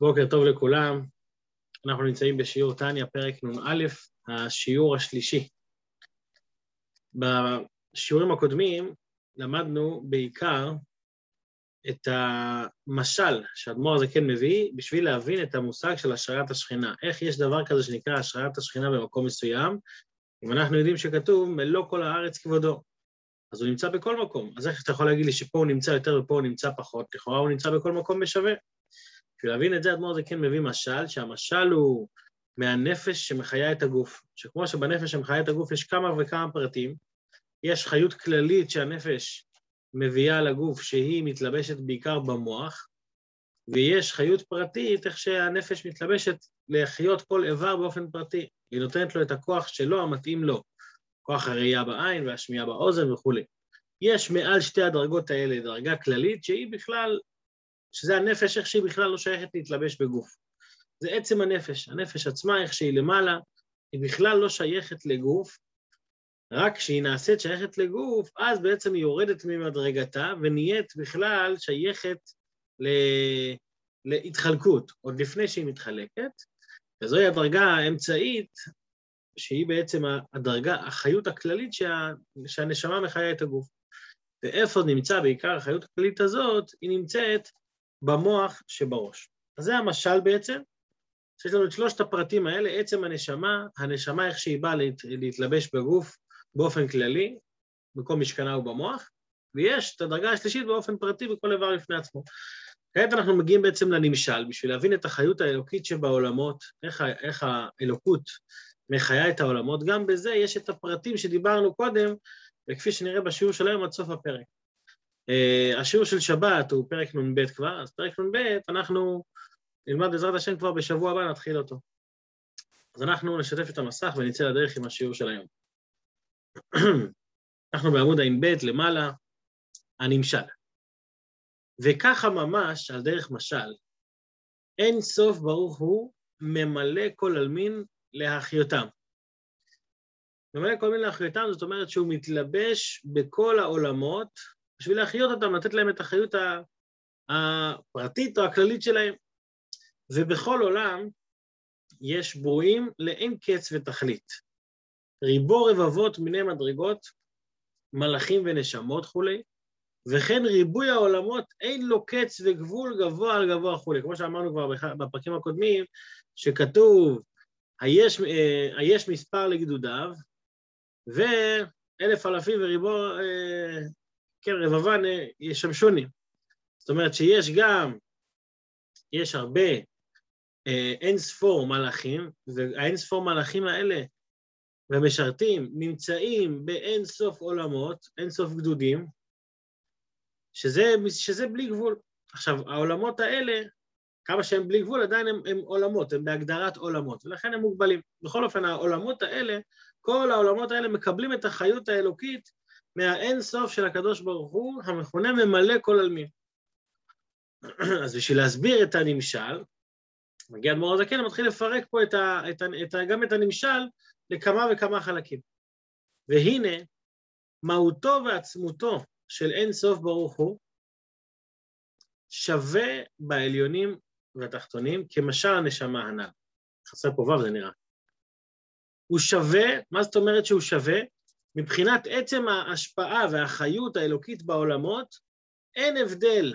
בוקר טוב לכולם, אנחנו נמצאים בשיעור טניה, פרק נ"א, השיעור השלישי. בשיעורים הקודמים למדנו בעיקר את המשל שהאדמו"ר הזה כן מביא בשביל להבין את המושג של השראת השכינה. איך יש דבר כזה שנקרא השראת השכינה במקום מסוים, אם אנחנו יודעים שכתוב מלוא כל הארץ כבודו. אז הוא נמצא בכל מקום. אז איך אתה יכול להגיד לי שפה הוא נמצא יותר ופה הוא נמצא פחות? לכאורה הוא נמצא בכל מקום בשווה. בשביל להבין את זה, אדמו"ר זה כן מביא משל, שהמשל הוא מהנפש שמחיה את הגוף. שכמו שבנפש שמחיה את הגוף יש כמה וכמה פרטים, יש חיות כללית שהנפש מביאה לגוף שהיא מתלבשת בעיקר במוח, ויש חיות פרטית, איך שהנפש מתלבשת לחיות כל איבר באופן פרטי. היא נותנת לו את הכוח שלו המתאים לו, כוח הראייה בעין והשמיעה באוזן וכולי. יש מעל שתי הדרגות האלה דרגה כללית שהיא בכלל שזה הנפש, איך שהיא בכלל לא שייכת להתלבש בגוף. זה עצם הנפש, הנפש עצמה, איך שהיא למעלה, היא בכלל לא שייכת לגוף, רק כשהיא נעשית שייכת לגוף, אז בעצם היא יורדת ממדרגתה ונהיית בכלל שייכת ל... להתחלקות, עוד לפני שהיא מתחלקת, וזוהי הדרגה האמצעית, שהיא בעצם הדרגה, החיות הכללית שה... שהנשמה מחיה את הגוף. ואיפה נמצא בעיקר החיות הכללית הזאת? היא נמצאת במוח שבראש. אז זה המשל בעצם, שיש לנו את שלושת הפרטים האלה, עצם הנשמה, הנשמה איך שהיא באה להת, להתלבש בגוף באופן כללי, מקום משכנה הוא במוח, ויש את הדרגה השלישית באופן פרטי בכל איבר לפני עצמו. כעת אנחנו מגיעים בעצם לנמשל, בשביל להבין את החיות האלוקית שבעולמות, איך, איך האלוקות מחיה את העולמות, גם בזה יש את הפרטים שדיברנו קודם, וכפי שנראה בשיעור של היום עד סוף הפרק. Uh, השיעור של שבת הוא פרק נ"ב כבר, אז פרק נ"ב אנחנו נלמד בעזרת השם כבר בשבוע הבא, נתחיל אותו. אז אנחנו נשתף את המסך ונצא לדרך עם השיעור של היום. אנחנו בעמוד ע"ב למעלה, הנמשל. וככה ממש, על דרך משל, אין סוף ברוך הוא ממלא כל עלמין להחיותם. ממלא כל עלמין להחיותם, זאת אומרת שהוא מתלבש בכל העולמות, בשביל להחיות אותם, לתת להם את החיות הפרטית או הכללית שלהם. ובכל עולם יש ברואים לאין קץ ותכלית. ריבו רבבות מיני מדרגות, מלאכים ונשמות כולי, וכן ריבוי העולמות אין לו קץ וגבול גבוה על גבוה כולי. כמו שאמרנו כבר בפרקים הקודמים, שכתוב, היש, אה, היש מספר לגדודיו, ואלף אלפים וריבו אה, כן, רבבן ישמשוני. זאת אומרת שיש גם, יש הרבה, אה, אין ספור מלאכים, והאין ספור מלאכים האלה ומשרתים נמצאים באין סוף עולמות, אין סוף גדודים, שזה, שזה בלי גבול. עכשיו, העולמות האלה, כמה שהם בלי גבול, עדיין הם, הם עולמות, הם בהגדרת עולמות, ולכן הם מוגבלים. בכל אופן, העולמות האלה, כל העולמות האלה מקבלים את החיות האלוקית מהאין סוף של הקדוש ברוך הוא, המכונה ממלא כל עלמין. אז בשביל להסביר את הנמשל, מגיע אדמו"ר הזקן, מתחיל לפרק פה את ה, את ה, את ה, גם את הנמשל לכמה וכמה חלקים. והנה, מהותו ועצמותו של אין סוף ברוך הוא, שווה בעליונים והתחתונים כמשל הנשמה הנ"ל. חסר פה ו' זה נראה. הוא שווה, מה זאת אומרת שהוא שווה? מבחינת עצם ההשפעה והחיות האלוקית בעולמות, אין הבדל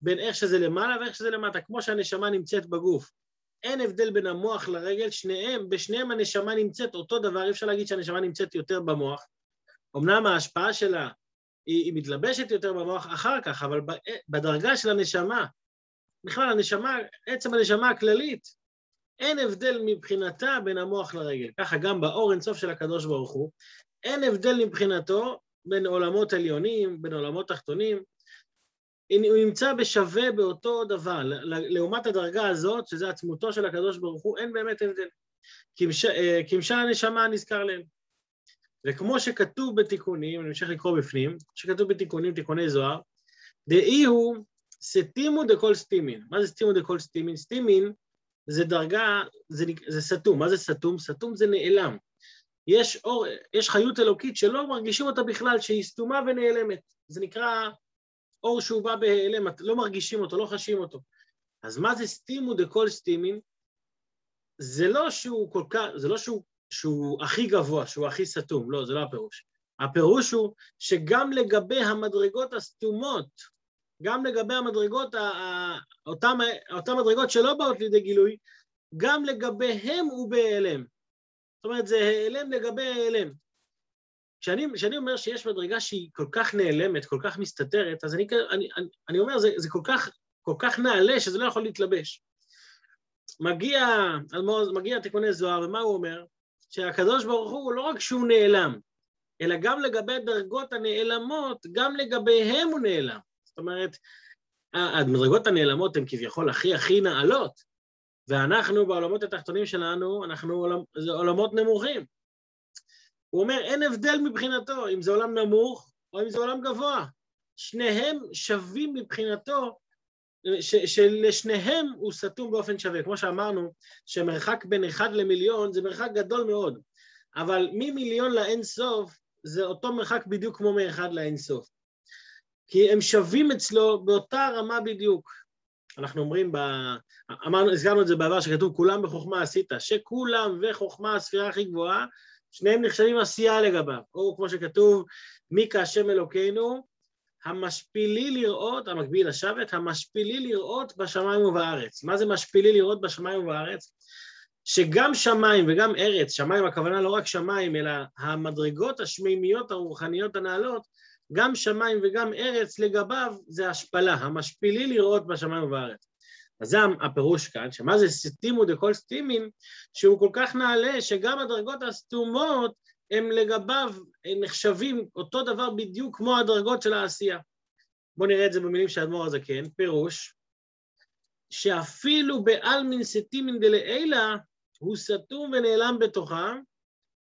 בין איך שזה למעלה ואיך שזה למטה, כמו שהנשמה נמצאת בגוף. אין הבדל בין המוח לרגל, שניהם, בשניהם הנשמה נמצאת אותו דבר, אי אפשר להגיד שהנשמה נמצאת יותר במוח. אמנם ההשפעה שלה היא, היא מתלבשת יותר במוח אחר כך, אבל בדרגה של הנשמה, בכלל הנשמה, עצם הנשמה הכללית, אין הבדל מבחינתה בין המוח לרגל. ככה גם באור אינסוף של הקדוש ברוך הוא, אין הבדל מבחינתו בין עולמות עליונים, בין עולמות תחתונים, הוא נמצא בשווה באותו דבר, לעומת הדרגה הזאת, שזה עצמותו של הקדוש ברוך הוא, אין באמת הבדל. כמשל הנשמה נזכר להם. וכמו שכתוב בתיקונים, אני ממשיך לקרוא בפנים, שכתוב בתיקונים, תיקוני זוהר, דאי הוא סטימו דקול סטימין. מה זה סטימו דקול סטימין? סטימין זה דרגה, זה, זה סתום. מה זה סתום? סתום זה נעלם. יש, אור, יש חיות אלוקית שלא מרגישים אותה בכלל, שהיא סתומה ונעלמת. זה נקרא אור שהוא בא בהיעלם, לא מרגישים אותו, לא חשים אותו. אז מה זה סטימו דכל סטימין? זה לא שהוא כל כך, זה לא שהוא, שהוא הכי גבוה, שהוא הכי סתום, לא, זה לא הפירוש. הפירוש הוא שגם לגבי המדרגות הסתומות, גם לגבי המדרגות, אותן מדרגות שלא באות לידי גילוי, גם לגביהם הוא בהיעלם. זאת אומרת, זה העלם לגבי העלם. כשאני, אומר שיש מדרגה שהיא כל כך נעלמת, כל כך מסתתרת, אז אני, אני, אני, אני אומר, זה, זה כל, כך, כל כך נעלה שזה לא יכול להתלבש. מגיע, מגיע תיקוני זוהר, ומה הוא אומר? שהקדוש ברוך הוא, לא רק שהוא נעלם, אלא גם לגבי הדרגות הנעלמות, גם לגביהם הוא נעלם. זאת אומרת, המדרגות הנעלמות הן כביכול הכי הכי נעלות, ואנחנו בעולמות התחתונים שלנו, אנחנו עולמ, זה עולמות נמוכים. הוא אומר, אין הבדל מבחינתו אם זה עולם נמוך או אם זה עולם גבוה. שניהם שווים מבחינתו, ש, שלשניהם הוא סתום באופן שווה. כמו שאמרנו, שמרחק בין אחד למיליון זה מרחק גדול מאוד, אבל ממיליון לאין סוף זה אותו מרחק בדיוק כמו מאחד לאין סוף. כי הם שווים אצלו באותה רמה בדיוק. אנחנו אומרים, ב... אמרנו, הזכרנו את זה בעבר, שכתוב כולם בחוכמה עשית, שכולם וחוכמה הספירה הכי גבוהה, שניהם נחשבים עשייה לגביו. או כמו שכתוב, מי כהשם אלוקינו, המשפילי לראות, המקביל לשבת, המשפילי לראות בשמיים ובארץ. מה זה משפילי לראות בשמיים ובארץ? שגם שמיים וגם ארץ, שמיים הכוונה לא רק שמיים, אלא המדרגות השמימיות הרוחניות הנעלות, גם שמיים וגם ארץ לגביו זה השפלה, המשפילי לראות בשמיים ובארץ. אז זה הפירוש כאן, שמה זה סטימו דכל סטימין, שהוא כל כך נעלה שגם הדרגות הסתומות הם לגביו הם נחשבים אותו דבר בדיוק כמו הדרגות של העשייה. בואו נראה את זה במילים של האדמו"ר הזה, כן, פירוש, שאפילו בעלמין סטימין דלעילה הוא סתום ונעלם בתוכם,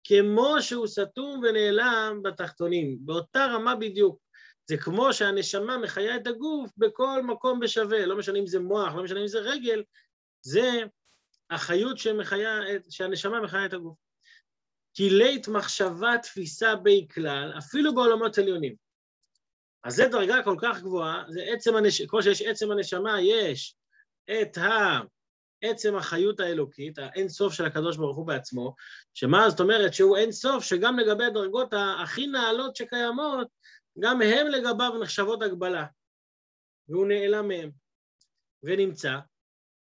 כמו שהוא סתום ונעלם בתחתונים, באותה רמה בדיוק. זה כמו שהנשמה מחיה את הגוף בכל מקום בשווה, לא משנה אם זה מוח, לא משנה אם זה רגל, זה החיות שמחיה, שהנשמה מחיה את הגוף. כי לית מחשבה תפיסה בי כלל, אפילו בעולמות עליונים. אז זו דרגה כל כך גבוהה, זה עצם הנשמה, כמו שיש עצם הנשמה, יש את ה... עצם החיות האלוקית, האין סוף של הקדוש ברוך הוא בעצמו, שמה זאת אומרת שהוא אין סוף, שגם לגבי הדרגות הכי נעלות שקיימות, גם הם לגביו נחשבות הגבלה, והוא נעלם מהם, ונמצא,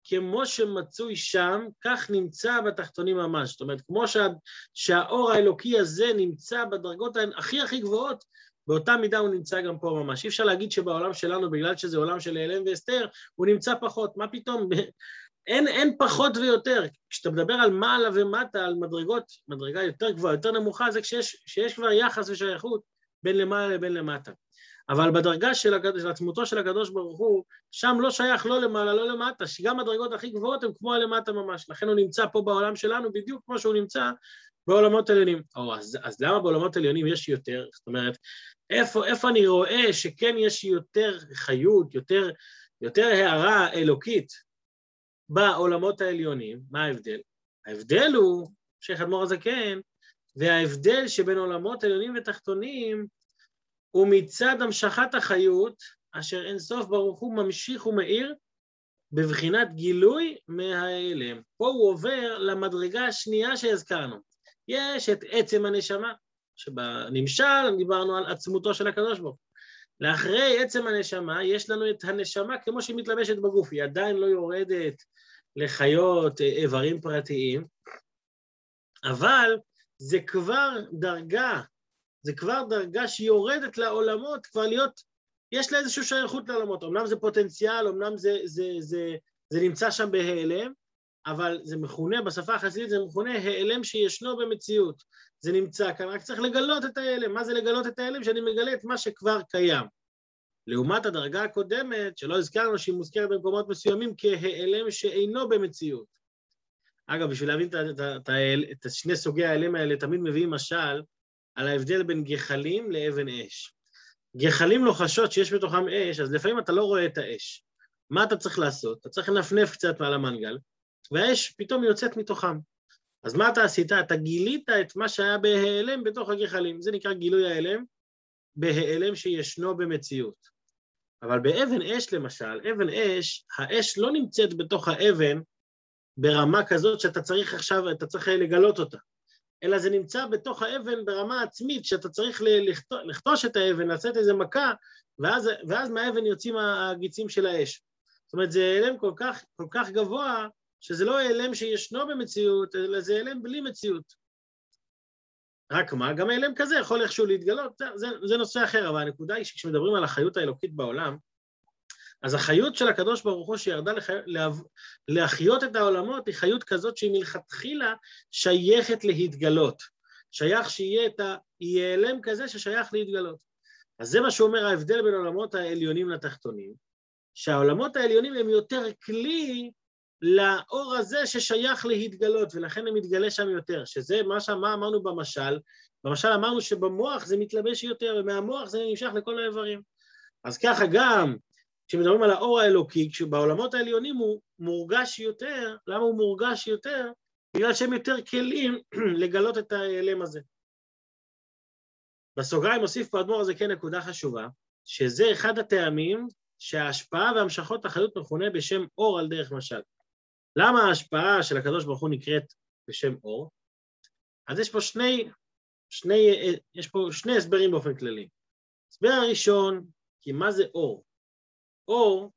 כמו שמצוי שם, כך נמצא בתחתונים ממש. זאת אומרת, כמו שה, שהאור האלוקי הזה נמצא בדרגות הכי הכי גבוהות, באותה מידה הוא נמצא גם פה ממש. אי אפשר להגיד שבעולם שלנו, בגלל שזה עולם של העלם ואסתר, הוא נמצא פחות. מה פתאום? אין, אין פחות ויותר. כשאתה מדבר על מעלה ומטה, על מדרגות, מדרגה יותר גבוהה, יותר נמוכה, זה כשיש, כשיש כבר יחס ושייכות בין למעלה לבין למטה. אבל בדרגה של, הקד... של עצמותו של הקדוש ברוך הוא, שם לא שייך לא למעלה, לא למטה, שגם הדרגות הכי גבוהות הן כמו הלמטה ממש. לכן הוא נמצא פה בעולם שלנו בדיוק כמו שהוא נמצא בעולמות עליונים. או, אז, אז למה בעולמות עליונים יש יותר? זאת אומרת, איפה, איפה אני רואה שכן יש יותר חיות, יותר, יותר הערה אלוקית בעולמות העליונים, מה ההבדל? ההבדל הוא, שייח' אדמו"ר הזקן, וההבדל שבין עולמות עליונים ותחתונים הוא מצד המשכת החיות, אשר אין סוף ברוך הוא ממשיך ומאיר בבחינת גילוי מההלם. פה הוא עובר למדרגה השנייה שהזכרנו. יש את עצם הנשמה, שבנמשל דיברנו על עצמותו של הקדוש ברוך. לאחרי עצם הנשמה יש לנו את הנשמה כמו שהיא מתלבשת בגוף, היא עדיין לא יורדת לחיות אה, איברים פרטיים, אבל זה כבר דרגה, זה כבר דרגה שיורדת לעולמות, כבר להיות, יש לה איזושהי שייכות לעולמות. אמנם זה פוטנציאל, אמנם זה, זה, זה, זה נמצא שם בהיעלם, אבל זה מכונה, בשפה החסידית זה מכונה העלם שישנו במציאות. זה נמצא כאן, רק צריך לגלות את ההעלם. מה זה לגלות את ההעלם? שאני מגלה את מה שכבר קיים. לעומת הדרגה הקודמת, שלא הזכרנו שהיא מוזכרת במקומות מסוימים כהיעלם שאינו במציאות. אגב, בשביל להבין את, את, את, את שני סוגי ההיעלם האלה, תמיד מביאים משל על ההבדל בין גחלים לאבן אש. גחלים לוחשות שיש בתוכם אש, אז לפעמים אתה לא רואה את האש. מה אתה צריך לעשות? אתה צריך לנפנף קצת מעל המנגל, והאש פתאום יוצאת מתוכם. אז מה אתה עשית? אתה גילית את מה שהיה בהיעלם בתוך הגחלים. זה נקרא גילוי ההיעלם, בהיעלם שישנו במציאות. אבל באבן אש למשל, אבן אש, האש לא נמצאת בתוך האבן ברמה כזאת שאתה צריך עכשיו, אתה צריך לגלות אותה, אלא זה נמצא בתוך האבן ברמה עצמית, שאתה צריך לכתוש את האבן, לעשות איזה מכה, ואז, ואז מהאבן יוצאים הגיצים של האש. זאת אומרת, זה העלם כל כך, כל כך גבוה, שזה לא העלם שישנו במציאות, אלא זה העלם בלי מציאות. רק מה, גם העלם כזה יכול איכשהו להתגלות, זה, זה, נושא אחר, אבל הנקודה היא שכשמדברים על החיות האלוקית בעולם, אז החיות של הקדוש ברוך הוא שירדה לחי... לה... להחיות את העולמות היא חיות כזאת שהיא מלכתחילה שייכת להתגלות. שייך שיהיה את ה... יהיה העלם כזה ששייך להתגלות. אז זה מה שאומר ההבדל בין העולמות העליונים לתחתונים, שהעולמות העליונים הם יותר כלי לאור הזה ששייך להתגלות, ולכן הם מתגלה שם יותר, שזה מה שמה אמרנו במשל, במשל אמרנו שבמוח זה מתלבש יותר, ומהמוח זה נמשך לכל האיברים. אז ככה גם כשמדברים על האור האלוקי, כשבעולמות העליונים הוא מורגש יותר, למה הוא מורגש יותר? בגלל שהם יותר כלים לגלות את ההיעלם הזה. בסוגריים הוסיף פה אדמו"ר הזה כן נקודה חשובה, שזה אחד הטעמים שההשפעה והמשכות החיות מכונה בשם אור על דרך משל. למה ההשפעה של הקדוש ברוך הוא נקראת בשם אור? אז יש פה שני, שני, יש פה שני הסברים באופן כללי. הסבר הראשון, כי מה זה אור? אור,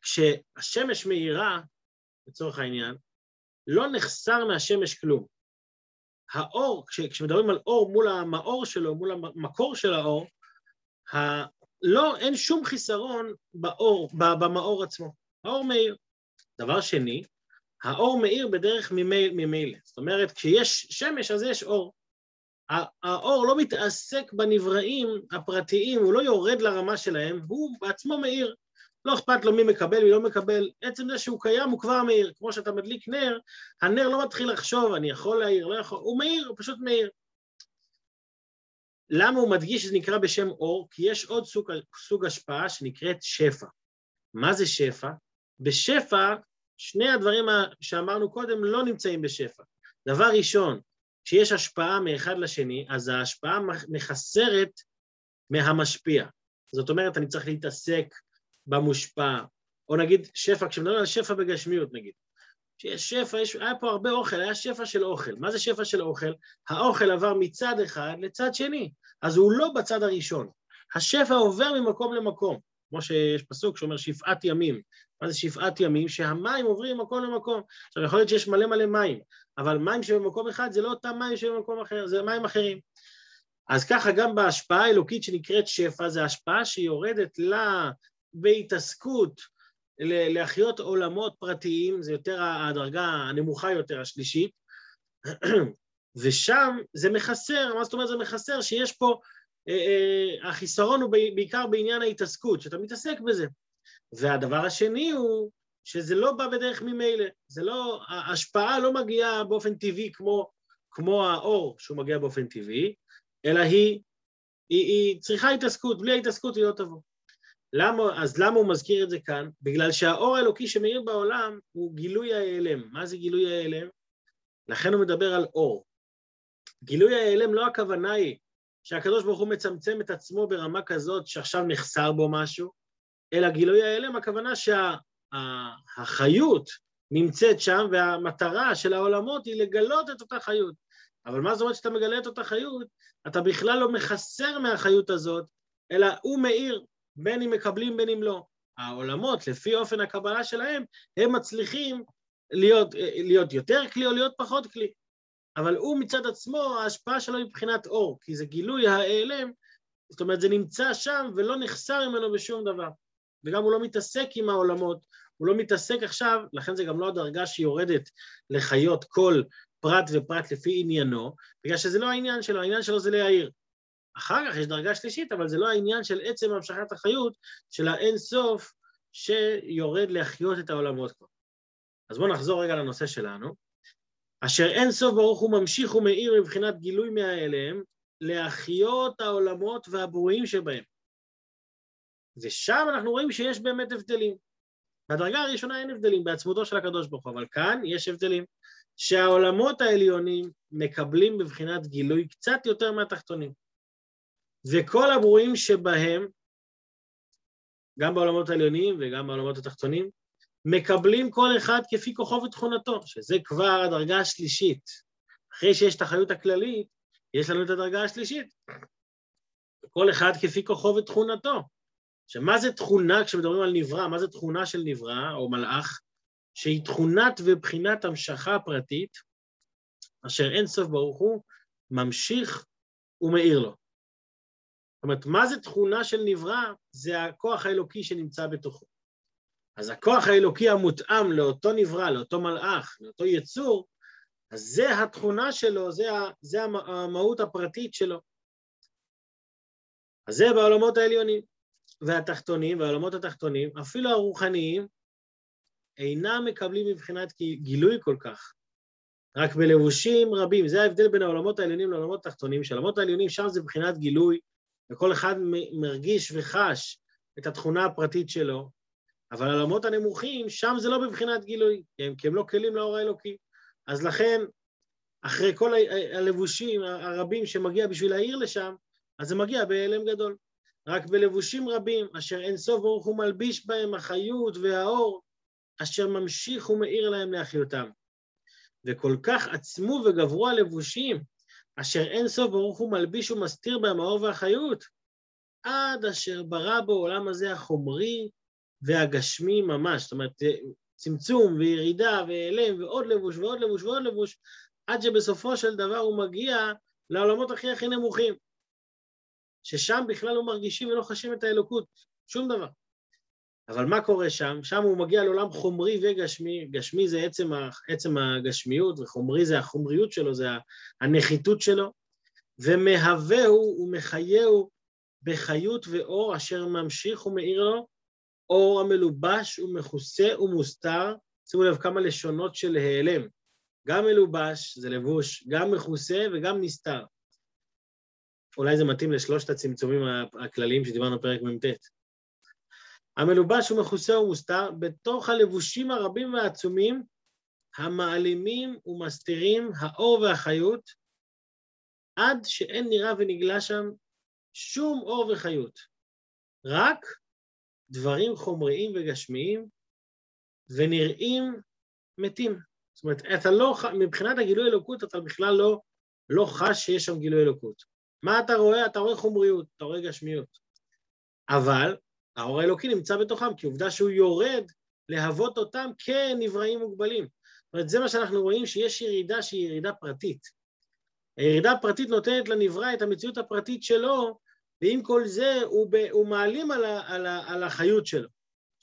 כשהשמש מאירה, לצורך העניין, לא נחסר מהשמש כלום. האור, כש, כשמדברים על אור מול המאור שלו, מול המקור של האור, ה, לא, אין שום חיסרון באור, במאור עצמו. האור מאיר. דבר שני, האור מאיר בדרך ממילא. זאת אומרת, כשיש שמש אז יש אור. האור לא מתעסק בנבראים הפרטיים, הוא לא יורד לרמה שלהם, הוא בעצמו מאיר. לא אכפת לו מי מקבל, מי לא מקבל, עצם זה שהוא קיים הוא כבר מאיר. כמו שאתה מדליק נר, הנר לא מתחיל לחשוב, אני יכול להעיר, לא יכול, הוא מאיר, הוא פשוט מאיר. למה הוא מדגיש שזה נקרא בשם אור? כי יש עוד סוג, סוג השפעה שנקראת שפע. מה זה שפע? בשפע, שני הדברים שאמרנו קודם לא נמצאים בשפע. דבר ראשון, כשיש השפעה מאחד לשני, אז ההשפעה מחסרת מהמשפיע. זאת אומרת, אני צריך להתעסק במושפע, או נגיד שפע, כשמדברים על שפע בגשמיות נגיד, כשיש שפע, יש, היה פה הרבה אוכל, היה שפע של אוכל. מה זה שפע של אוכל? האוכל עבר מצד אחד לצד שני, אז הוא לא בצד הראשון. השפע עובר ממקום למקום, כמו שיש פסוק שאומר שפעת ימים. מה זה שפעת ימים? שהמים עוברים ממקום למקום. עכשיו, יכול להיות שיש מלא מלא מים, אבל מים שבמקום אחד זה לא אותם מים שבמקום אחר, זה מים אחרים. אז ככה גם בהשפעה האלוקית שנקראת שפע, זה השפעה שיורדת לה בהתעסקות להחיות עולמות פרטיים, זה יותר הדרגה הנמוכה יותר, השלישית, ושם זה מחסר, מה זאת אומרת זה מחסר? שיש פה, אה, אה, החיסרון הוא בעיקר בעניין ההתעסקות, שאתה מתעסק בזה. והדבר השני הוא שזה לא בא בדרך ממילא, זה לא, ההשפעה לא מגיעה באופן טבעי כמו, כמו האור שהוא מגיע באופן טבעי, אלא היא, היא, היא צריכה התעסקות, בלי ההתעסקות היא לא תבוא. למה, אז למה הוא מזכיר את זה כאן? בגלל שהאור האלוקי שמאיר בעולם הוא גילוי ההיעלם. מה זה גילוי ההיעלם? לכן הוא מדבר על אור. גילוי ההיעלם לא הכוונה היא שהקדוש ברוך הוא מצמצם את עצמו ברמה כזאת שעכשיו נחסר בו משהו, אלא גילוי ההיעלם הכוונה שהחיות שה, נמצאת שם והמטרה של העולמות היא לגלות את אותה חיות. אבל מה זאת אומרת שאתה מגלה את אותה חיות? אתה בכלל לא מחסר מהחיות הזאת, אלא הוא מאיר בין אם מקבלים בין אם לא. העולמות, לפי אופן הקבלה שלהם, הם מצליחים להיות, להיות יותר כלי או להיות פחות כלי. אבל הוא מצד עצמו, ההשפעה שלו היא מבחינת אור, כי זה גילוי ההיעלם, זאת אומרת, זה נמצא שם ולא נחסר ממנו בשום דבר. וגם הוא לא מתעסק עם העולמות, הוא לא מתעסק עכשיו, לכן זה גם לא הדרגה שיורדת לחיות כל פרט ופרט לפי עניינו, בגלל שזה לא העניין שלו, העניין שלו זה להעיר. אחר כך יש דרגה שלישית, אבל זה לא העניין של עצם המשכת החיות של האין סוף שיורד להחיות את העולמות כבר. אז בואו נחזור רגע לנושא שלנו. אשר אין סוף ברוך הוא ממשיך ומאיר מבחינת גילוי מהאליהם, להחיות העולמות והברואים שבהם. ושם אנחנו רואים שיש באמת הבדלים. בדרגה הראשונה אין הבדלים בעצמותו של הקדוש ברוך הוא, אבל כאן יש הבדלים. שהעולמות העליונים מקבלים בבחינת גילוי קצת יותר מהתחתונים. וכל הברואים שבהם גם בעולמות העליונים וגם בעולמות התחתונים, מקבלים כל אחד כפי כוחו ותכונתו, שזה כבר הדרגה השלישית. אחרי שיש את החיות הכללית, יש לנו את הדרגה השלישית. כל אחד כפי כוחו ותכונתו. עכשיו, מה זה תכונה, כשמדברים על נברא, מה זה תכונה של נברא או מלאך? שהיא תכונת ובחינת המשכה פרטית, אשר אין סוף ברוך הוא ממשיך ומאיר לו. זאת אומרת, מה זה תכונה של נברא? זה הכוח האלוקי שנמצא בתוכו. אז הכוח האלוקי המותאם לאותו נברא, לאותו מלאך, לאותו יצור, אז זה התכונה שלו, זה, זה המהות הפרטית שלו. אז זה בעולמות העליונים והתחתונים, בעולמות התחתונים, אפילו הרוחניים, אינם מקבלים מבחינת גילוי כל כך, רק בלבושים רבים. זה ההבדל בין העולמות העליונים לעולמות התחתונים, שהעולמות העליונים שם זה מבחינת גילוי, וכל אחד מרגיש וחש את התכונה הפרטית שלו, אבל העולמות הנמוכים, שם זה לא בבחינת גילוי, כי הם לא כלים לאור האלוקי. אז לכן, אחרי כל הלבושים הרבים שמגיע בשביל להעיר לשם, אז זה מגיע בהיעלם גדול. רק בלבושים רבים, אשר אין סוף ברוך הוא מלביש בהם החיות והאור, אשר ממשיך ומאיר להם לאחיותם. וכל כך עצמו וגברו הלבושים, אשר אין סוף ברוך הוא מלביש ומסתיר בהם האור והחיות, עד אשר ברא בו עולם הזה החומרי והגשמי ממש. זאת אומרת, צמצום וירידה והיעלם ועוד לבוש ועוד לבוש ועוד לבוש, עד שבסופו של דבר הוא מגיע לעולמות הכי הכי נמוכים, ששם בכלל לא מרגישים ולא חשים את האלוקות, שום דבר. אבל מה קורה שם? שם הוא מגיע לעולם חומרי וגשמי, גשמי זה עצם, עצם הגשמיות, וחומרי זה החומריות שלו, זה הנחיתות שלו, ומהווהו ומחייהו בחיות ואור אשר ממשיך ומאיר לו, אור המלובש ומכוסה ומוסתר, שימו לב כמה לשונות של העלם, גם מלובש, זה לבוש, גם מכוסה וגם נסתר. אולי זה מתאים לשלושת הצמצומים הכלליים שדיברנו בפרק מ"ט. המלובש ומכוסה ומוסתר בתוך הלבושים הרבים והעצומים המעלימים ומסתירים האור והחיות, עד שאין נראה ונגלה שם שום אור וחיות, רק דברים חומריים וגשמיים ונראים מתים. זאת אומרת, אתה לא, מבחינת הגילוי אלוקות אתה בכלל לא, לא חש שיש שם גילוי אלוקות. מה אתה רואה? אתה רואה חומריות, אתה רואה גשמיות. אבל האור האלוקי נמצא בתוכם, כי עובדה שהוא יורד להוות אותם כנבראים מוגבלים. זאת אומרת, זה מה שאנחנו רואים, שיש ירידה שהיא ירידה פרטית. הירידה הפרטית נותנת לנברא את המציאות הפרטית שלו, ועם כל זה הוא, ב, הוא מעלים על, ה, על, ה, על החיות שלו.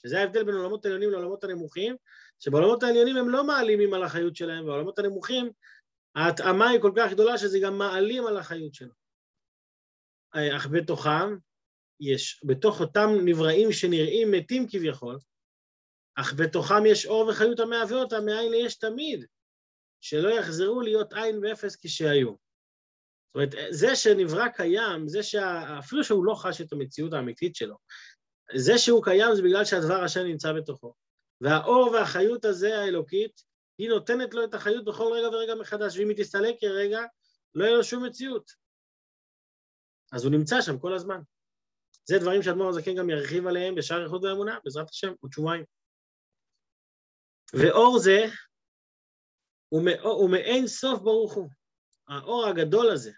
שזה ההבדל בין עולמות העליונים לעולמות הנמוכים, שבעולמות העליונים הם לא מעלימים על החיות שלהם, ובעולמות הנמוכים ההתאמה היא כל כך גדולה שזה גם מעלים על החיות שלו. אך בתוכם יש, בתוך אותם נבראים שנראים מתים כביכול, אך בתוכם יש אור וחיות המהווה אותם מאין ליש תמיד, שלא יחזרו להיות עין ואפס כשהיו. זאת אומרת, זה שנברא קיים, זה שאפילו שהוא לא חש את המציאות האמיתית שלו, זה שהוא קיים זה בגלל שהדבר השם נמצא בתוכו. והאור והחיות הזה, האלוקית, היא נותנת לו את החיות בכל רגע ורגע מחדש, ואם היא תסתלק כרגע, לא יהיה לו שום מציאות. אז הוא נמצא שם כל הזמן. זה דברים שאדמו"ר הזקן גם ירחיב עליהם בשער איכות ואמונה, בעזרת השם, עוד שבועיים. ואור זה הוא, הוא מאין סוף ברוך הוא. האור הגדול הזה,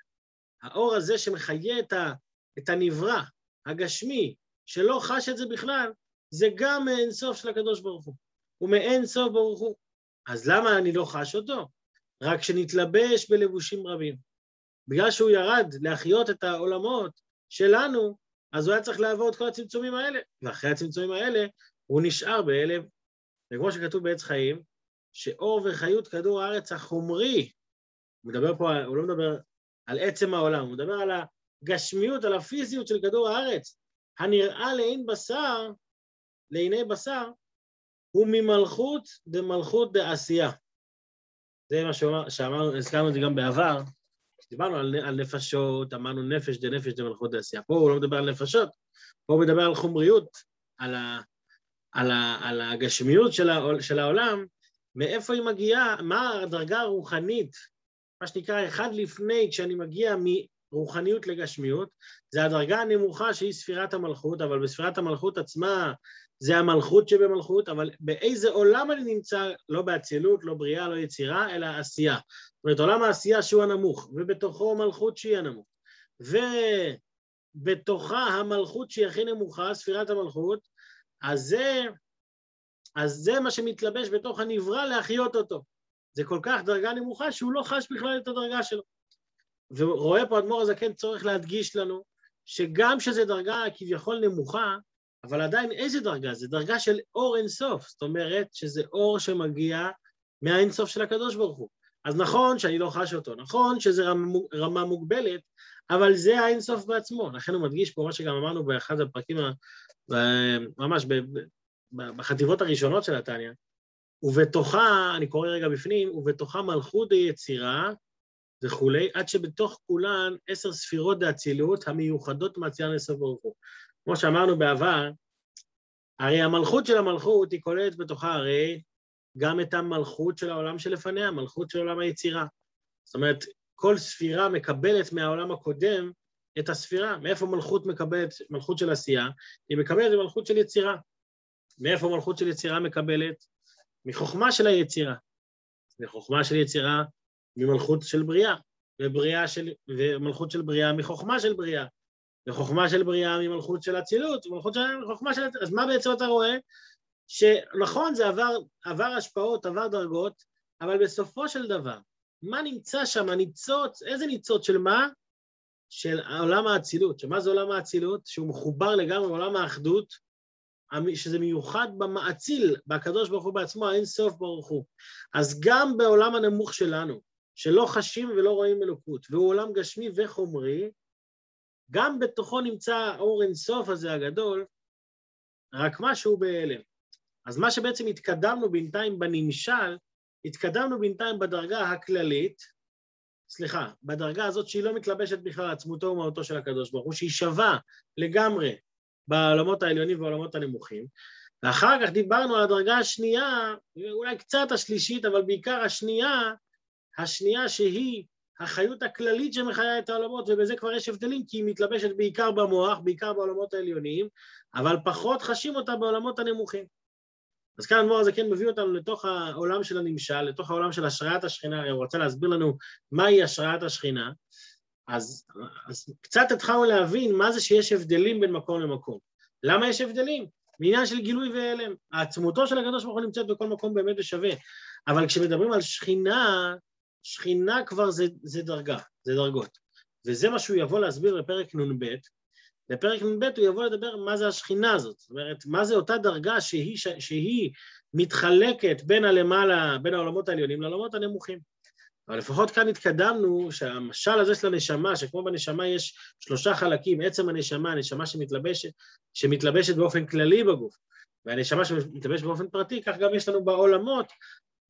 האור הזה שמחיה את, ה, את הנברא, הגשמי, שלא חש את זה בכלל, זה גם מאין סוף של הקדוש ברוך הוא. הוא מאין סוף ברוך הוא. אז למה אני לא חש אותו? רק שנתלבש בלבושים רבים. בגלל שהוא ירד להחיות את העולמות שלנו, אז הוא היה צריך לעבור את כל הצמצומים האלה, ואחרי הצמצומים האלה הוא נשאר בהלם. וכמו שכתוב בעץ חיים, שאור וחיות כדור הארץ החומרי, הוא מדבר פה, הוא לא מדבר על עצם העולם, הוא מדבר על הגשמיות, על הפיזיות של כדור הארץ, הנראה לעין בשר, לעיני בשר, הוא ממלכות דמלכות דעשייה. זה מה שאמרנו, הזכרנו את זה גם בעבר, דיברנו על, על נפשות, אמרנו נפש דנפש דמלכות דעשייה. פה הוא לא מדבר על נפשות, פה הוא מדבר על חומריות, על, ה, על, ה, על הגשמיות של, העול, של העולם, מאיפה היא מגיעה, מה הדרגה הרוחנית, מה שנקרא אחד לפני, כשאני מגיע רוחניות לגשמיות, זה הדרגה הנמוכה שהיא ספירת המלכות, אבל בספירת המלכות עצמה זה המלכות שבמלכות, אבל באיזה עולם אני נמצא, לא באצילות, לא בריאה, לא יצירה, אלא עשייה. זאת אומרת, עולם העשייה שהוא הנמוך, ובתוכו מלכות שהיא הנמוך. ובתוכה המלכות שהיא הכי נמוכה, ספירת המלכות, אז זה, אז זה מה שמתלבש בתוך הנברא להחיות אותו. זה כל כך דרגה נמוכה שהוא לא חש בכלל את הדרגה שלו. ורואה פה אדמו"ר הזקן צורך להדגיש לנו שגם שזו דרגה כביכול נמוכה, אבל עדיין איזה דרגה? זה דרגה של אור אינסוף, זאת אומרת שזה אור שמגיע מהאינסוף של הקדוש ברוך הוא. אז נכון שאני לא חש אותו, נכון שזה רמה, מוגבלת, אבל זה האינסוף בעצמו. לכן הוא מדגיש פה מה שגם אמרנו באחד הפרקים, ממש בחטיבות הראשונות של התניא, ובתוכה, אני קורא רגע בפנים, ובתוכה מלכות היצירה וכולי, עד שבתוך כולן עשר ספירות דאצילות המיוחדות מהציין לסוף ברוך הוא. כמו שאמרנו בעבר, הרי המלכות של המלכות היא כוללת בתוכה הרי גם את המלכות של העולם שלפניה, המלכות של עולם היצירה. זאת אומרת, כל ספירה מקבלת מהעולם הקודם את הספירה. מאיפה מלכות מקבלת, מלכות של עשייה? היא מקבלת מלכות של יצירה. מאיפה מלכות של יצירה מקבלת? מחוכמה של היצירה. מחוכמה של יצירה ממלכות של בריאה, ובריאה של, ומלכות של בריאה מחוכמה של בריאה, וחוכמה של בריאה ממלכות של אצילות, ומלכות של חוכמה של... אז מה בעצם אתה רואה? שנכון, זה עבר, עבר השפעות, עבר דרגות, אבל בסופו של דבר, מה נמצא שם? הניצוץ, איזה ניצוץ של מה? של עולם האצילות. שמה זה עולם האצילות? שהוא מחובר לגמרי בעולם האחדות, שזה מיוחד במאציל, בקדוש ברוך הוא בעצמו, האין סוף ברוך הוא. אז גם בעולם הנמוך שלנו, שלא חשים ולא רואים אלוקות, והוא עולם גשמי וחומרי, גם בתוכו נמצא האור אינסוף הזה הגדול, רק משהו בהלם. אז מה שבעצם התקדמנו בינתיים בנמשל, התקדמנו בינתיים בדרגה הכללית, סליחה, בדרגה הזאת שהיא לא מתלבשת בכלל עצמותו ומהותו של הקדוש ברוך הוא, שהיא שווה לגמרי בעולמות העליונים ובעולמות הנמוכים, ואחר כך דיברנו על הדרגה השנייה, אולי קצת השלישית, אבל בעיקר השנייה, השנייה שהיא החיות הכללית שמחיה את העולמות, ובזה כבר יש הבדלים, כי היא מתלבשת בעיקר במוח, בעיקר בעולמות העליוניים, אבל פחות חשים אותה בעולמות הנמוכים. אז כאן אדמו"ר הזה כן מביא אותנו לתוך העולם של הנמשל, לתוך העולם של השראת השכינה, הרי הוא רוצה להסביר לנו מהי השראת השכינה, אז, אז קצת התחלנו להבין מה זה שיש הבדלים בין מקום למקום. למה יש הבדלים? מעניין של גילוי והלם. העצמותו של הקדוש ברוך הוא נמצאת בכל מקום באמת ושווה, אבל כשמדברים על שכינה, שכינה כבר זה, זה דרגה, זה דרגות. וזה מה שהוא יבוא להסביר בפרק נ"ב. בפרק נ"ב הוא יבוא לדבר מה זה השכינה הזאת, זאת אומרת, מה זה אותה דרגה שהיא, שהיא מתחלקת בין הלמעלה, בין העולמות העליונים לעולמות הנמוכים. אבל לפחות כאן התקדמנו שהמשל הזה של הנשמה, שכמו בנשמה יש שלושה חלקים, עצם הנשמה, הנשמה שמתלבשת, שמתלבשת באופן כללי בגוף, והנשמה שמתלבשת באופן פרטי, כך גם יש לנו בעולמות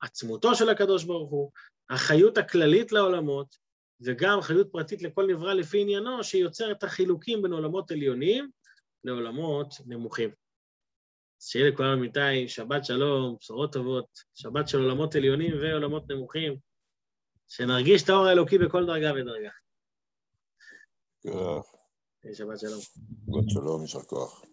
עצמותו של הקדוש ברוך הוא, החיות הכללית לעולמות, וגם חיות פרטית לכל נברא לפי עניינו, שיוצר את החילוקים בין עולמות עליונים לעולמות נמוכים. אז שיהיה לכולנו מיתי, שבת שלום, בשורות טובות, שבת של עולמות עליונים ועולמות נמוכים, שנרגיש את האור האלוקי בכל דרגה ודרגה. שבת שלום. שבת שלום, יישר כוח.